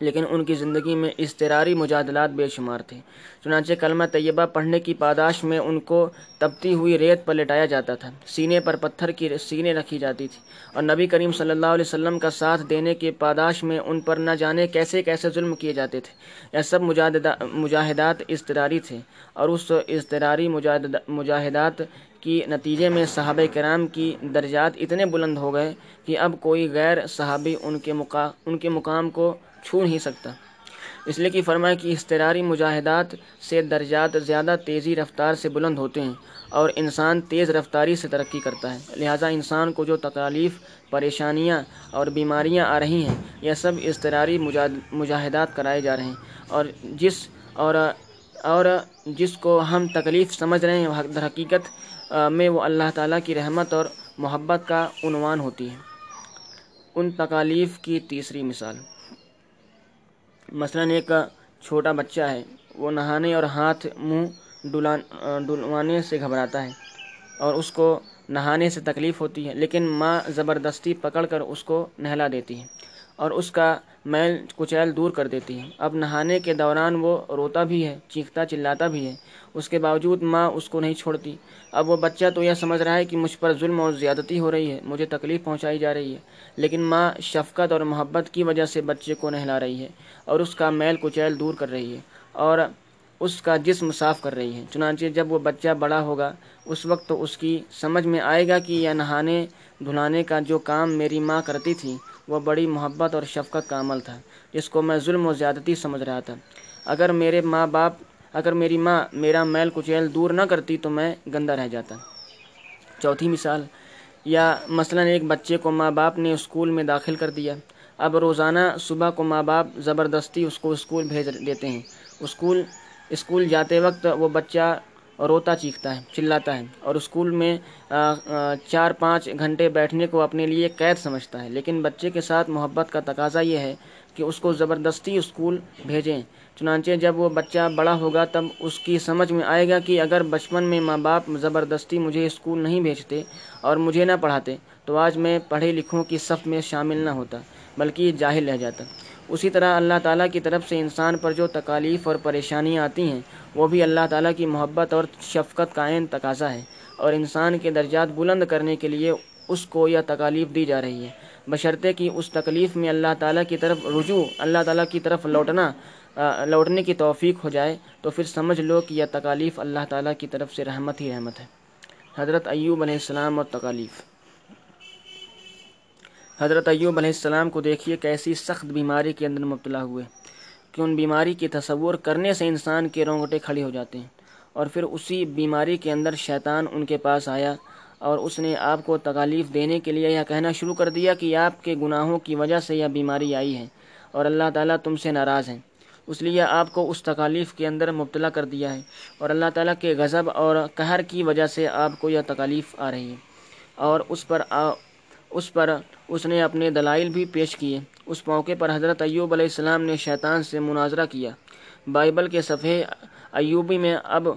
لیکن ان کی زندگی میں اضطراری مجادلات بے شمار تھے۔ چنانچہ کلمہ طیبہ پڑھنے کی پاداش میں ان کو تبتی ہوئی ریت پر لٹایا جاتا تھا۔ سینے پر پتھر کی سینے رکھی جاتی تھی۔ اور نبی کریم صلی اللہ علیہ وسلم کا ساتھ دینے کی پاداش میں ان پر نہ جانے کیسے کیسے ظلم کیے جاتے تھے۔ یہ سب مجاہدات اضطراری تھے۔ اور اس اضطراری مجاہدات کی نتیجے میں صحابہ کرام کی درجات اتنے بلند ہو گئے کہ اب کوئی غیر صحابی ان کے ان کے مقام کو چھو نہیں سکتا۔ اس لیے کہ فرمایا کہ اضطراری مجاہدات سے درجات زیادہ تیزی رفتار سے بلند ہوتے ہیں اور انسان تیز رفتاری سے ترقی کرتا ہے۔ لہٰذا انسان کو جو تکالیف، پریشانیاں اور بیماریاں آ رہی ہیں، یہ سب اضطراری مجاہدات کرائے جا رہے ہیں۔ اور جس، اور اور جس کو ہم تکلیف سمجھ رہے ہیں، در حقیقت میں وہ اللہ تعالیٰ کی رحمت اور محبت کا عنوان ہوتی ہے۔ ان تکالیف کی تیسری مثال۔ مثلا ایک چھوٹا بچہ ہے، وہ نہانے اور ہاتھ منہ ڈلوانے سے گھبراتا ہے اور اس کو نہانے سے تکلیف ہوتی ہے، لیکن ماں زبردستی پکڑ کر اس کو نہلا دیتی ہے اور اس کا میل کچیل دور کر دیتی ہے۔ اب نہانے کے دوران وہ روتا بھی ہے، چیختا، چلاتا بھی ہے۔ اس کے باوجود ماں اس کو نہیں چھوڑتی۔ اب وہ بچہ تو یہ سمجھ رہا ہے کہ مجھ پر ظلم اور زیادتی ہو رہی ہے، مجھے تکلیف پہنچائی جا رہی ہے، لیکن ماں شفقت اور محبت کی وجہ سے بچے کو نہلا رہی ہے۔ اور اس کا میل کچیل دور کر رہی ہے اور اس کا جسم صاف کر رہی ہے۔ چنانچہ جب وہ بچہ بڑا ہوگا، اس وقت تو اس کی سمجھ میں آئے گا کہ یہ نہانے دھلانے کا جو کام میری ماں کرتی تھی، وہ بڑی محبت اور شفقت کا عمل تھا، جس کو میں ظلم و زیادتی سمجھ رہا تھا۔ اگر میرے ماں باپ، اگر میری ماں میرا میل کچیل دور نہ کرتی تو میں گندہ رہ جاتا۔ چوتھی مثال، یا مثلا ایک بچے کو ماں باپ نے اسکول میں داخل کر دیا۔ اب روزانہ صبح کو ماں باپ زبردستی اس کو اسکول بھیج دیتے ہیں۔ اسکول اسکول جاتے وقت وہ بچہ روتا چیختا ہے، چلاتا ہے اور اسکول میں چار پانچ گھنٹے بیٹھنے کو اپنے لیے قید سمجھتا ہے۔ لیکن بچے کے ساتھ محبت کا تقاضا یہ ہے کہ اس کو زبردستی اسکول بھیجیں۔ چنانچہ جب وہ بچہ بڑا ہوگا تب اس کی سمجھ میں آئے گا کہ اگر بچپن میں ماں باپ زبردستی مجھے اسکول نہیں بھیجتے اور مجھے نہ پڑھاتے تو آج میں پڑھے لکھوں کی صف میں شامل نہ ہوتا۔ بلکہ یہ جاہل رہ جاتا اسی طرح اللہ تعالیٰ کی طرف سے انسان پر جو تکالیف اور پریشانیاں آتی ہیں، وہ بھی اللہ تعالیٰ کی محبت اور شفقت کا عین تقاضا ہے۔ اور انسان کے درجات بلند کرنے کے لیے اس کو یہ تکالیف دی جا رہی ہے۔ بشرطے کہ اس تکلیف میں اللہ تعالیٰ کی طرف رجوع، اللہ تعالیٰ کی طرف لوٹنا لوٹنے کی توفیق ہو جائے، تو پھر سمجھ لو کہ یہ تکالیف اللہ تعالیٰ کی طرف سے رحمت ہی رحمت ہے۔ حضرت ایوب علیہ السلام اور تکالیف۔ حضرت ایوب علیہ السلام کو دیکھیے کیسی سخت بیماری کے اندر مبتلا ہوئے کہ ان بیماری کی تصور کرنے سے انسان کے رونگٹے کھڑے ہو جاتے ہیں اور پھر اسی بیماری کے اندر شیطان ان کے پاس آیا اور اس نے آپ کو تکالیف دینے کے لیے یہ کہنا شروع کر دیا کہ آپ کے گناہوں کی وجہ سے یہ بیماری آئی ہے اور اللہ تعالیٰ تم سے ناراض ہیں۔ اس لیے آپ کو اس تکالیف کے اندر مبتلا کر دیا ہے اور اللہ تعالیٰ کے غضب اور قہر کی وجہ سے آپ کو یہ تکالیف آ رہی ہے اور اس پر اس پر اس نے اپنے دلائل بھی پیش کیے۔ اس موقع پر حضرت ایوب علیہ السلام نے شیطان سے مناظرہ کیا۔ بائبل کے صفحے ایوبی میں اب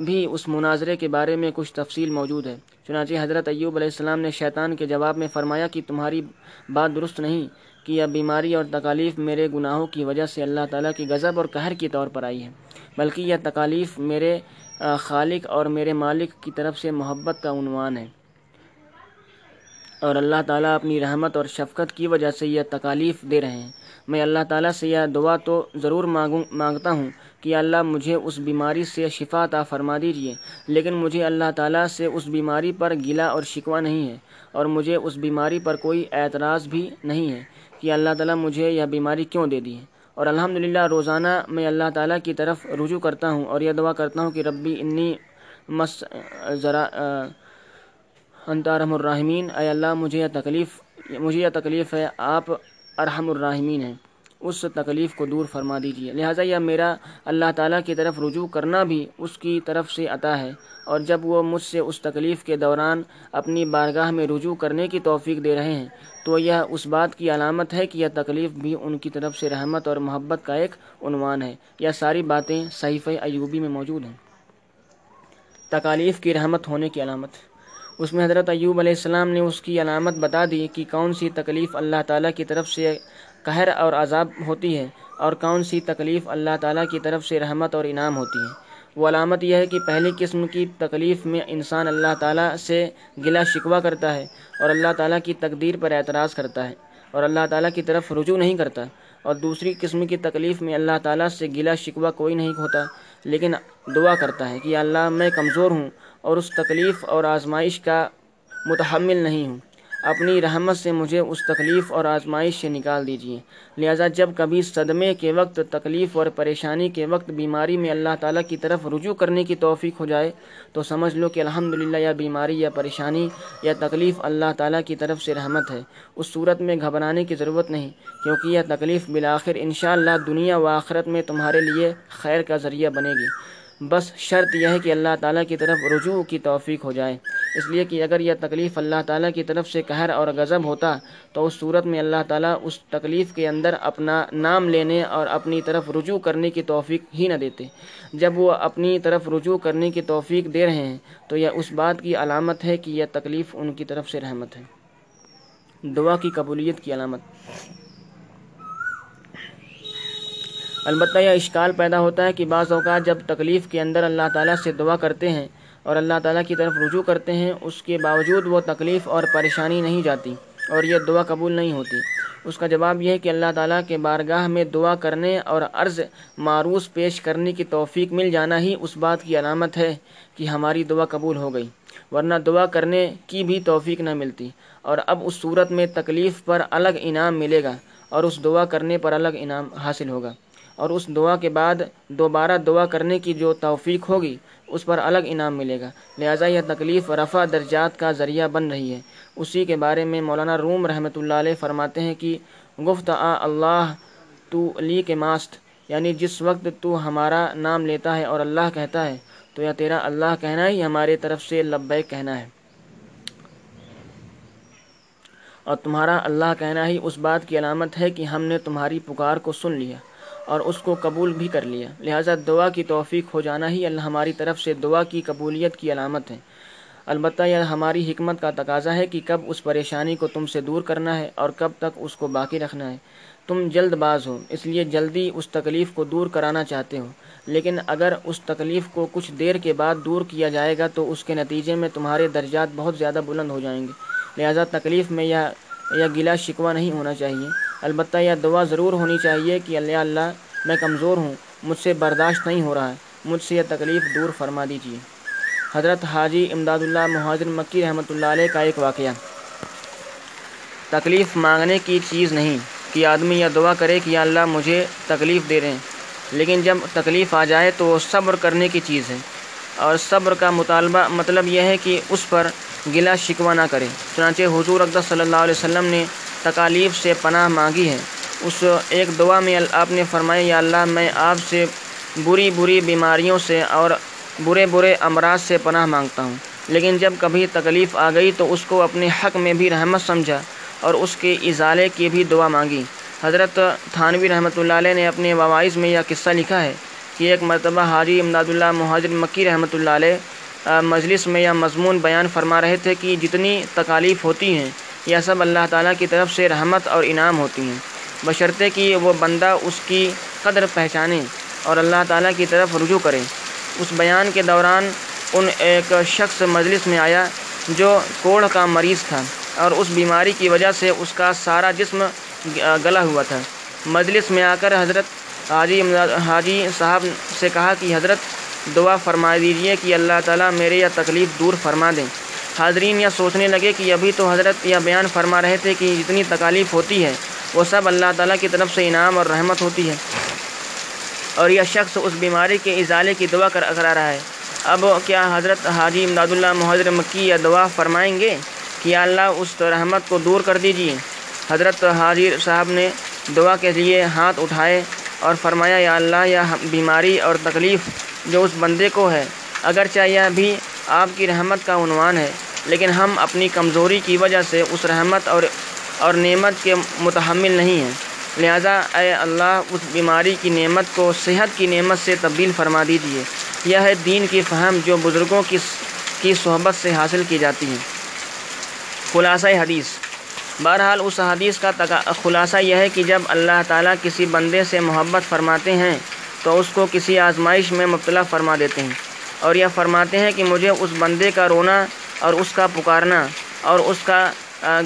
بھی اس مناظرے کے بارے میں کچھ تفصیل موجود ہے۔ چنانچہ حضرت ایوب علیہ السلام نے شیطان کے جواب میں فرمایا کہ تمہاری بات درست نہیں، کہ یہ بیماری اور تکالیف میرے گناہوں کی وجہ سے اللہ تعالیٰ کی غضب اور قہر کی طور پر آئی ہے، بلکہ یہ تکالیف میرے خالق اور میرے مالک کی طرف سے محبت کا عنوان ہے۔ اور اللہ تعالیٰ اپنی رحمت اور شفقت کی وجہ سے یہ تکالیف دے رہے ہیں۔ میں اللہ تعالیٰ سے یہ دعا تو ضرور مانگوں، مانگتا ہوں کہ اللہ مجھے اس بیماری سے شفا عطا فرما دیجیے لیکن مجھے اللہ تعالیٰ سے اس بیماری پر گلا اور شکوہ نہیں ہے اور مجھے اس بیماری پر کوئی اعتراض بھی نہیں ہے کہ اللہ تعالیٰ مجھے یہ بیماری کیوں دے دی ہے۔ اور الحمدللہ روزانہ میں اللہ تعالیٰ کی طرف رجوع کرتا ہوں اور یہ دعا کرتا ہوں کہ ربی انی مس ذرا انت ارحم الراحمین اے اللہ، مجھے یہ تکلیف، مجھے یہ تکلیف ہے، آپ ارحم الراحمین ہیں۔ اس تکلیف کو دور فرما دیجیے لہٰذا یہ میرا اللہ تعالیٰ کی طرف رجوع کرنا بھی اس کی طرف سے عطا ہے۔ اور جب وہ مجھ سے اس تکلیف کے دوران اپنی بارگاہ میں رجوع کرنے کی توفیق دے رہے ہیں، تو یہ اس بات کی علامت ہے کہ یہ تکلیف بھی ان کی طرف سے رحمت اور محبت کا ایک عنوان ہے۔ یہ ساری باتیں صحیفہ ایوبی میں موجود ہیں۔ تکالیف کی رحمت ہونے کی علامت۔ اس میں حضرت ایوب علیہ السلام نے اس کی علامت بتا دی کہ کون سی تکلیف اللہ تعالیٰ کی طرف سے قہر اور عذاب ہوتی ہے اور کون سی تکلیف اللہ تعالیٰ کی طرف سے رحمت اور انعام ہوتی ہے۔ وہ علامت یہ ہے کہ پہلی قسم کی تکلیف میں انسان اللہ تعالیٰ سے گلا شکوہ کرتا ہے اور اللہ تعالیٰ کی تقدیر پر اعتراض کرتا ہے اور اللہ تعالیٰ کی طرف رجوع نہیں کرتا اور دوسری قسم کی تکلیف میں اللہ تعالیٰ سے گلا شکوہ کوئی نہیں ہوتا لیکن دعا کرتا ہے کہ اللہ میں کمزور ہوں اور اس تکلیف اور آزمائش کا متحمل نہیں ہوں۔ اپنی رحمت سے مجھے اس تکلیف اور آزمائش سے نکال دیجیے لہٰذا جب کبھی صدمے کے وقت، تکلیف اور پریشانی کے وقت بیماری میں اللہ تعالیٰ کی طرف رجوع کرنے کی توفیق ہو جائے، تو سمجھ لو کہ الحمدللہ یا بیماری یا پریشانی یا تکلیف اللہ تعالیٰ کی طرف سے رحمت ہے۔ اس صورت میں گھبرانے کی ضرورت نہیں، کیونکہ یہ تکلیف بالآخر انشاءاللہ دنیا و آخرت میں تمہارے لیے خیر کا ذریعہ بنے گی۔ بس شرط یہ ہے کہ اللہ تعالیٰ کی طرف رجوع کی توفیق ہو جائے۔ اس لیے کہ اگر یہ تکلیف اللہ تعالیٰ کی طرف سے قہر اور غضب ہوتا تو اس صورت میں اللہ تعالیٰ اس تکلیف کے اندر اپنا نام لینے اور اپنی طرف رجوع کرنے کی توفیق ہی نہ دیتے۔ جب وہ اپنی طرف رجوع کرنے کی توفیق دے رہے ہیں تو یہ اس بات کی علامت ہے کہ یہ تکلیف ان کی طرف سے رحمت ہے۔ دعا کی قبولیت کی علامت۔ البتہ یہ اشکال پیدا ہوتا ہے کہ بعض اوقات جب تکلیف کے اندر اللہ تعالیٰ سے دعا کرتے ہیں اور اللہ تعالیٰ کی طرف رجوع کرتے ہیں، اس کے باوجود وہ تکلیف اور پریشانی نہیں جاتی اور یہ دعا قبول نہیں ہوتی۔ اس کا جواب یہ ہے کہ اللہ تعالیٰ کے بارگاہ میں دعا کرنے اور عرض معروض پیش کرنے کی توفیق مل جانا ہی اس بات کی علامت ہے کہ ہماری دعا قبول ہو گئی، ورنہ دعا کرنے کی بھی توفیق نہ ملتی۔ اور اب اس صورت میں تکلیف پر الگ انعام ملے گا اور اس دعا کرنے پر الگ انعام حاصل ہوگا۔ اور اس دعا کے بعد دوبارہ دعا کرنے کی جو توفیق ہوگی، اس پر الگ انعام ملے گا۔ لہٰذا یہ تکلیف رفع درجات کا ذریعہ بن رہی ہے۔ اسی کے بارے میں مولانا روم رحمۃ اللہ علیہ فرماتے ہیں کہ، گفت آ اللہ، تو علی کے ماست یعنی جس وقت تو ہمارا نام لیتا ہے اور اللہ کہتا ہے، تو یہ تیرا اللہ کہنا ہی ہمارے طرف سے لبیک کہنا ہے۔ اور تمہارا اللہ کہنا ہی اس بات کی علامت ہے کہ ہم نے تمہاری پکار کو سن لیا۔ اور اس کو قبول بھی کر لیا۔ لہٰذا دعا کی توفیق ہو جانا ہی اللہ ہماری طرف سے دعا کی قبولیت کی علامت ہے۔ البتہ یہ ہماری حکمت کا تقاضا ہے کہ کب اس پریشانی کو تم سے دور کرنا ہے اور کب تک اس کو باقی رکھنا ہے۔ تم جلد باز ہو، اس لیے جلدی اس تکلیف کو دور کرانا چاہتے ہو۔ لیکن اگر اس تکلیف کو کچھ دیر کے بعد دور کیا جائے گا تو اس کے نتیجے میں تمہارے درجات بہت زیادہ بلند ہو جائیں گے۔ لہٰذا تکلیف میں یہ یا گلا شکوہ نہیں ہونا چاہیے۔ البتہ یہ دعا ضرور ہونی چاہیے کہ اللہ اللہ میں کمزور ہوں، مجھ سے برداشت نہیں ہو رہا ہے۔ مجھ سے یہ تکلیف دور فرما دیجیے حضرت حاجی امداد اللہ مہاجر مکی رحمۃ اللہ علیہ کا ایک واقعہ۔ تکلیف مانگنے کی چیز نہیں کہ آدمی یہ دعا کرے کہ یا اللہ مجھے تکلیف دے رہے ہیں۔ لیکن جب تکلیف آ جائے تو صبر کرنے کی چیز ہے۔ اور صبر کا مطالبہ مطلب یہ ہے کہ اس پر گلا شکوہ نہ کرے۔ چنانچہ حضور اقدس صلی اللہ علیہ وسلم نے تکالیف سے پناہ مانگی ہے اس ایک دعا میں آپ نے فرمایا، یا اللہ، میں آپ سے بری بری بیماریوں سے اور برے برے امراض سے پناہ مانگتا ہوں۔ لیکن جب کبھی تکلیف آ گئی تو اس کو اپنے حق میں بھی رحمت سمجھا اور اس کے ازالے کی بھی دعا مانگی۔ حضرت تھانوی رحمۃ اللہ علیہ نے اپنے وواعث میں یہ قصہ لکھا ہے کہ ایک مرتبہ حاجی امداد اللہ مہاجر مکی رحمۃ اللہ علیہ مجلس میں یہ مضمون بیان فرما رہے تھے کہ جتنی تکالیف ہوتی ہیں یہ سب اللہ تعالیٰ کی طرف سے رحمت اور انعام ہوتی ہیں۔ بشرطے کہ وہ بندہ اس کی قدر پہچانے اور اللہ تعالیٰ کی طرف رجوع کرے۔ اس بیان کے دوران ان ایک شخص مجلس میں آیا جو کوڑھ کا مریض تھا اور اس بیماری کی وجہ سے اس کا سارا جسم گلا ہوا تھا۔ مجلس میں آ کر حضرت حاجی حاجی صاحب سے کہا کہ حضرت، دعا فرما دیجیے کہ اللہ تعالیٰ میرے یہ تکلیف دور فرما دیں حاضرین یہ سوچنے لگے کہ ابھی تو حضرت یہ بیان فرما رہے تھے کہ جتنی تکالیف ہوتی ہے، وہ سب اللہ تعالیٰ کی طرف سے انعام اور رحمت ہوتی ہے۔ اور یہ شخص اس بیماری کے ازالے کی دعا کر کرا رہا ہے۔ اب کیا حضرت حاجی امداد اللہ محضر مکی یا دعا فرمائیں گے کہ یا اللہ اس رحمت کو دور کر دیجیے حضرت حاضر صاحب نے دعا کے لیے ہاتھ اٹھائے اور فرمایا، یا اللہ یا بیماری اور تکلیف جو اس بندے کو ہے، اگرچہ یہ بھی آپ کی رحمت کا عنوان ہے لیکن ہم اپنی کمزوری کی وجہ سے اس رحمت اور اور نعمت کے متحمل نہیں ہیں۔ لہذا اے اللہ، اس بیماری کی نعمت کو، صحت کی نعمت سے تبدیل فرما دیجیے یہ ہے دین کی فہم جو بزرگوں کی کی صحبت سے حاصل کی جاتی ہے۔ خلاصہ حدیث۔ بہرحال، اس حدیث کا خلاصہ یہ ہے کہ جب اللہ تعالیٰ کسی بندے سے محبت فرماتے ہیں، تو اس کو کسی آزمائش میں مبتلا فرما دیتے ہیں۔ اور یہ فرماتے ہیں کہ مجھے اس بندے کا رونا اور اس کا پکارنا اور اس کا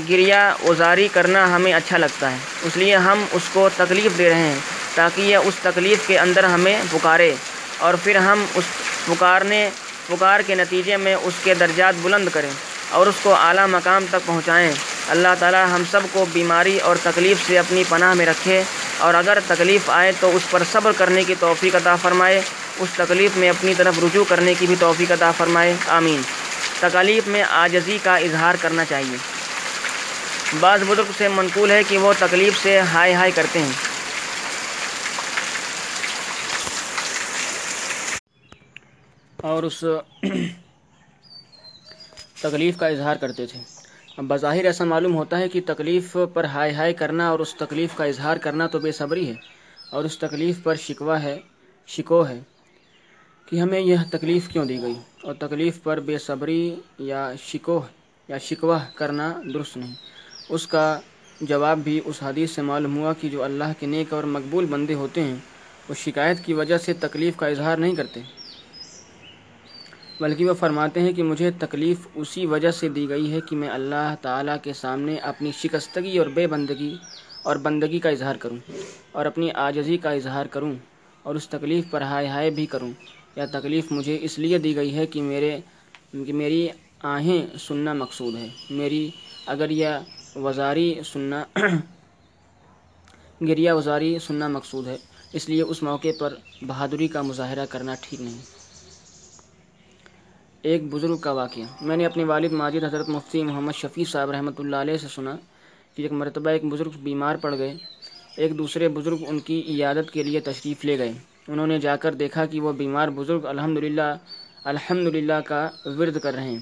گریا ازاری کرنا ہمیں اچھا لگتا ہے۔ اس لیے ہم اس کو تکلیف دے رہے ہیں تاکہ یہ اس تکلیف کے اندر ہمیں پکارے اور پھر ہم اس پکارنے، پکار کے نتیجے میں اس کے درجات بلند کریں اور اس کو اعلیٰ مقام تک پہنچائیں۔ اللہ تعالی ہم سب کو بیماری اور تکلیف سے اپنی پناہ میں رکھے اور اگر تکلیف آئے تو اس پر صبر کرنے کی توفیق عطا فرمائے، اس تکلیف میں اپنی طرف رجوع کرنے کی بھی توفیق عطا فرمائے۔ آمین۔ تکلیف میں آجزی کا اظہار کرنا چاہیے۔ بعض بزرگ سے منقول ہے کہ وہ تکلیف سے ہائے ہائے کرتے ہیں۔ اور اس تکلیف کا اظہار کرتے تھے۔ بظاہر ایسا معلوم ہوتا ہے کہ تکلیف پر ہائے ہائے کرنا اور اس تکلیف کا اظہار کرنا تو بے صبری ہے۔ اور اس تکلیف پر شکوہ ہے شکو ہے کہ ہمیں یہ تکلیف کیوں دی گئی؟ اور تکلیف پر بے صبری یا شکو یا شکوہ کرنا درست نہیں۔ اس کا جواب بھی اس حدیث سے معلوم ہوا کہ جو اللہ کے نیک اور مقبول بندے ہوتے ہیں، وہ شکایت کی وجہ سے تکلیف کا اظہار نہیں کرتے۔ بلکہ وہ فرماتے ہیں کہ مجھے تکلیف اسی وجہ سے دی گئی ہے کہ میں اللہ تعالیٰ کے سامنے اپنی شکستگی اور بے بندگی اور بندگی کا اظہار کروں اور اپنی آجزی کا اظہار کروں اور اس تکلیف پر ہائے ہائے بھی کروں۔ یا تکلیف مجھے اس لیے دی گئی ہے کہ میرے کہ میری آہیں سننا مقصود ہے۔ میری اگر یہ وزاری سننا گریا وزاری سننا مقصود ہے، اس لیے اس موقع پر بہادری کا مظاہرہ کرنا ٹھیک نہیں۔ ایک بزرگ کا واقعہ۔ میں نے اپنے والد ماجد حضرت مفتی محمد شفیع صاحب رحمۃ اللہ علیہ سے سنا کہ ایک مرتبہ ایک بزرگ بیمار پڑ گئے۔ ایک دوسرے بزرگ ان کی عیادت کے لیے تشریف لے گئے۔ انہوں نے جا کر دیکھا کہ وہ بیمار بزرگ الحمد للہ الحمد للہ کا ورد کر رہے ہیں۔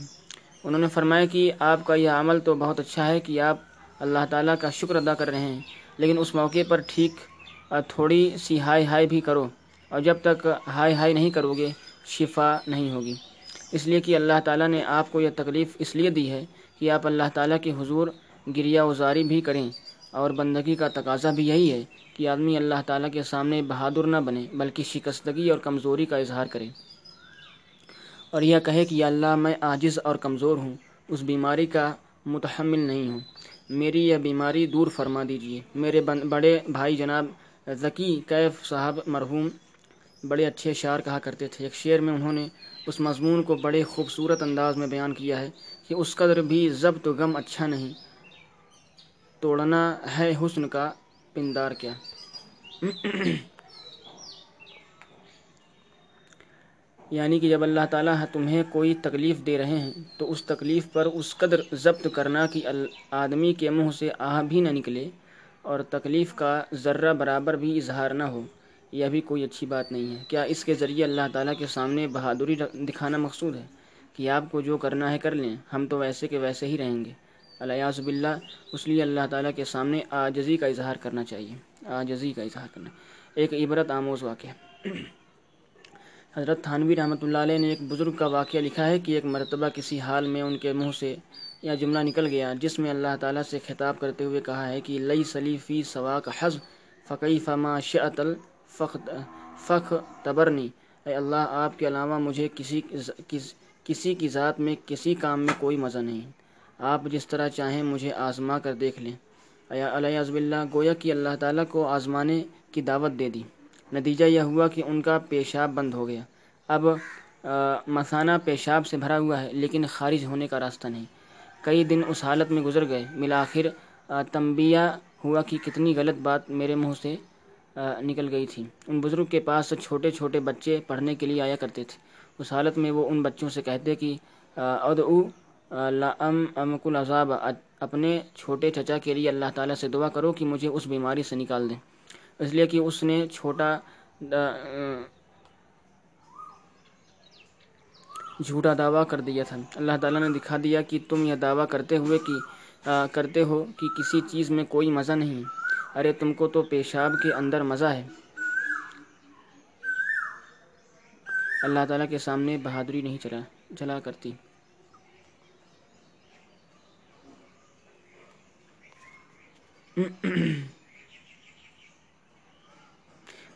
انہوں نے فرمایا کہ آپ کا یہ عمل تو بہت اچھا ہے کہ آپ اللہ تعالیٰ کا شکر ادا کر رہے ہیں، لیکن اس موقع پر ٹھیک تھوڑی سی ہائے ہائے بھی کرو اور جب تک ہائے ہائے نہیں کرو گے، شفا نہیں ہوگی۔ اس لیے کہ اللہ تعالیٰ نے آپ کو یہ تکلیف اس لیے دی ہے کہ آپ اللہ تعالیٰ کے حضور گریا وزاری بھی کریں اور بندگی کا تقاضا بھی یہی ہے کہ آدمی اللہ تعالیٰ کے سامنے بہادر نہ بنے، بلکہ شکستگی اور کمزوری کا اظہار کرے۔ اور یہ کہے کہ یا اللہ، میں عاجز اور کمزور ہوں، اس بیماری کا متحمل نہیں ہوں۔ میری یہ بیماری دور فرما دیجیے میرے بڑے بھائی جناب ذکی کیف صاحب مرحوم بڑے اچھے شعر کہا کرتے تھے۔ ایک شعر میں انہوں نے اس مضمون کو بڑے خوبصورت انداز میں بیان کیا ہے کہ اس قدر بھی ضبط و غم اچھا نہیں۔ توڑنا ہے حسن کا پندار کیا۔ یعنی کہ جب اللہ تعالیٰ تمہیں کوئی تکلیف دے رہے ہیں، تو اس تکلیف پر اس قدر ضبط کرنا کہ آدمی کے منہ سے آہ بھی نہ نکلے اور تکلیف کا ذرہ برابر بھی اظہار نہ ہو۔ یہ بھی کوئی اچھی بات نہیں ہے۔ کیا اس کے ذریعے اللہ تعالیٰ کے سامنے بہادری دکھانا مقصود ہے؟ کہ آپ کو جو کرنا ہے کر لیں، ہم تو ویسے کہ ویسے ہی رہیں گے۔ الیاز باللہ، اس لیے اللہ تعالیٰ کے سامنے آجزی کا اظہار کرنا چاہیے۔ آجزی کا اظہار کرنا۔ ایک عبرت آموز واقعہ۔ حضرت تھانوی رحمۃ اللہ علیہ نے ایک بزرگ کا واقعہ لکھا ہے کہ ایک مرتبہ کسی حال میں ان کے منہ سے یا جملہ نکل گیا، جس میں اللہ تعالیٰ سے خطاب کرتے ہوئے کہا ہے کہ لئی سلیفی سوا کا حض فقی فما شعطل فخ فخ تبرنی۔ اے اللہ، آپ کے علاوہ مجھے کسی کسی کی ذات میں، کسی کام میں کوئی مزہ نہیں۔ آپ جس طرح چاہیں مجھے آزما کر دیکھ لیں۔ ایا علیہ اللہ گویا کہ اللہ تعالیٰ کو آزمانے کی دعوت دے دی۔ نتیجہ یہ ہوا کہ ان کا پیشاب بند ہو گیا۔ اب مسانہ پیشاب سے بھرا ہوا ہے، لیکن خارج ہونے کا راستہ نہیں۔ کئی دن اس حالت میں گزر گئے۔ بالآخر تنبیہ ہوا کہ کتنی غلط بات میرے منہ سے نکل گئی تھی۔ ان بزرگ کے پاس چھوٹے چھوٹے بچے پڑھنے کے لیے آیا کرتے تھے۔ اس حالت میں وہ ان بچوں سے کہتے کہ ادعو لام امک العذاب اپنے چھوٹے چچا کے لیے اللہ تعالیٰ سے دعا کرو کہ مجھے اس بیماری سے نکال دیں اس لیے کہ اس نے چھوٹا جھوٹا دعویٰ کر دیا تھا۔ اللہ تعالیٰ نے دکھا دیا کہ تم یہ دعویٰ کرتے ہوئے کہ کرتے ہو کہ کسی چیز میں کوئی مزہ نہیں۔ ارے، تم کو تو پیشاب کے اندر مزہ ہے۔ اللہ تعالیٰ کے سامنے بہادری نہیں چلا چلا کرتی۔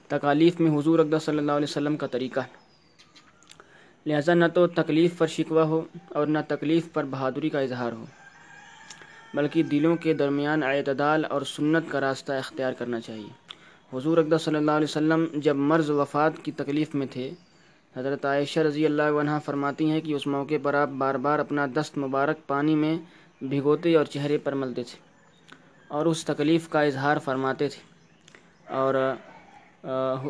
تکالیف میں حضور اقدہ صلی اللہ علیہ وسلم کا طریقہ لہذا نہ تو تکلیف پر شکوہ ہو اور نہ تکلیف پر بہادری کا اظہار ہو، بلکہ دلوں کے درمیان اعتدال اور سنت کا راستہ اختیار کرنا چاہیے۔ حضور اقدہ صلی اللہ علیہ وسلم جب مرض وفات کی تکلیف میں تھے، حضرت عائشہ رضی اللہ عنہ فرماتی ہیں کہ اس موقع پر آپ بار بار اپنا دست مبارک پانی میں بھگوتے اور چہرے پر ملتے تھے۔ اور اس تکلیف کا اظہار فرماتے تھے۔ اور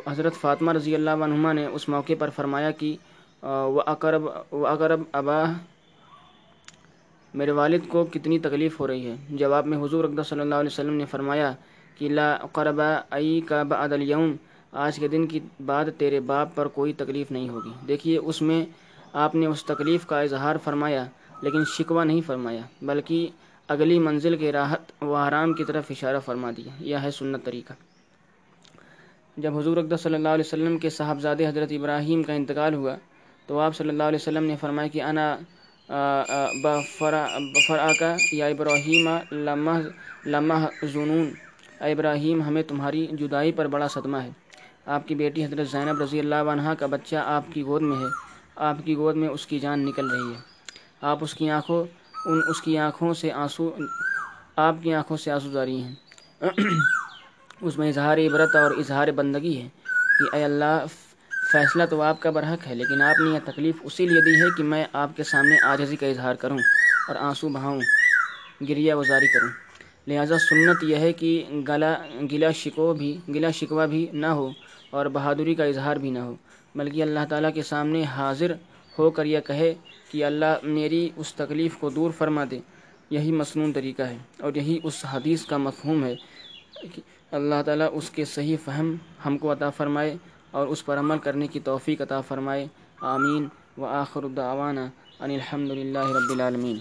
حضرت فاطمہ رضی اللہ عنہما نے اس موقع پر فرمایا کہ وہ اقرب، و اقرب ابا، میرے والد کو کتنی تکلیف ہو رہی ہے۔ جواب میں حضور اقدہ صلی اللہ علیہ وسلم نے فرمایا کہ، لا قرب عئی کا بعد اليوم آج کے دن کی بعد تیرے باپ پر کوئی تکلیف نہیں ہوگی۔ دیکھیے، اس میں آپ نے اس تکلیف کا اظہار فرمایا، لیکن شکوہ نہیں فرمایا، بلکہ اگلی منزل کے راحت و آرام کی طرف اشارہ فرما دیا۔ یہ ہے سنت طریقہ۔ جب حضور اقدس صلی اللہ علیہ وسلم کے صاحبزادے حضرت ابراہیم کا انتقال ہوا، تو آپ صلی اللہ علیہ وسلم نے فرمایا کہ انا بفرا کا یا ابراہیم لمح لمح جنون ابراہیم، ہمیں تمہاری جدائی پر بڑا صدمہ ہے۔ آپ کی بیٹی حضرت زینب رضی اللہ عنہ کا بچہ آپ کی گود میں ہے۔ آپ کی گود میں اس کی جان نکل رہی ہے۔ آپ اس کی آنکھوں ان اس کی آنکھوں سے آنسو، آپ کی آنکھوں سے آنسو جاری ہیں۔ اس میں اظہار عبرت اور اظہار بندگی ہے۔ کہ اے اللہ، فیصلہ تو آپ کا برحق ہے، لیکن آپ نے یہ تکلیف اسی لیے دی ہے کہ میں آپ کے سامنے آجزی کا اظہار کروں اور آنسو بہاؤں، گریہ گزاری کروں۔ لہٰذا سنت یہ ہے کہ گلا گلا شکو بھی، گلا شکوہ بھی نہ ہو اور بہادری کا اظہار بھی نہ ہو، بلکہ اللہ تعالیٰ کے سامنے حاضر ہو کر یہ کہے کہ اللہ میری اس تکلیف کو دور فرما دے۔ یہی مصنون طریقہ ہے اور یہی اس حدیث کا مفہوم ہے کہ اللہ تعالیٰ اس کے صحیح فہم ہم کو عطا فرمائے اور اس پر عمل کرنے کی توفیق عطا فرمائے۔ آمین۔ و آخر الدعوانا ان الحمد للہ رب العالمین۔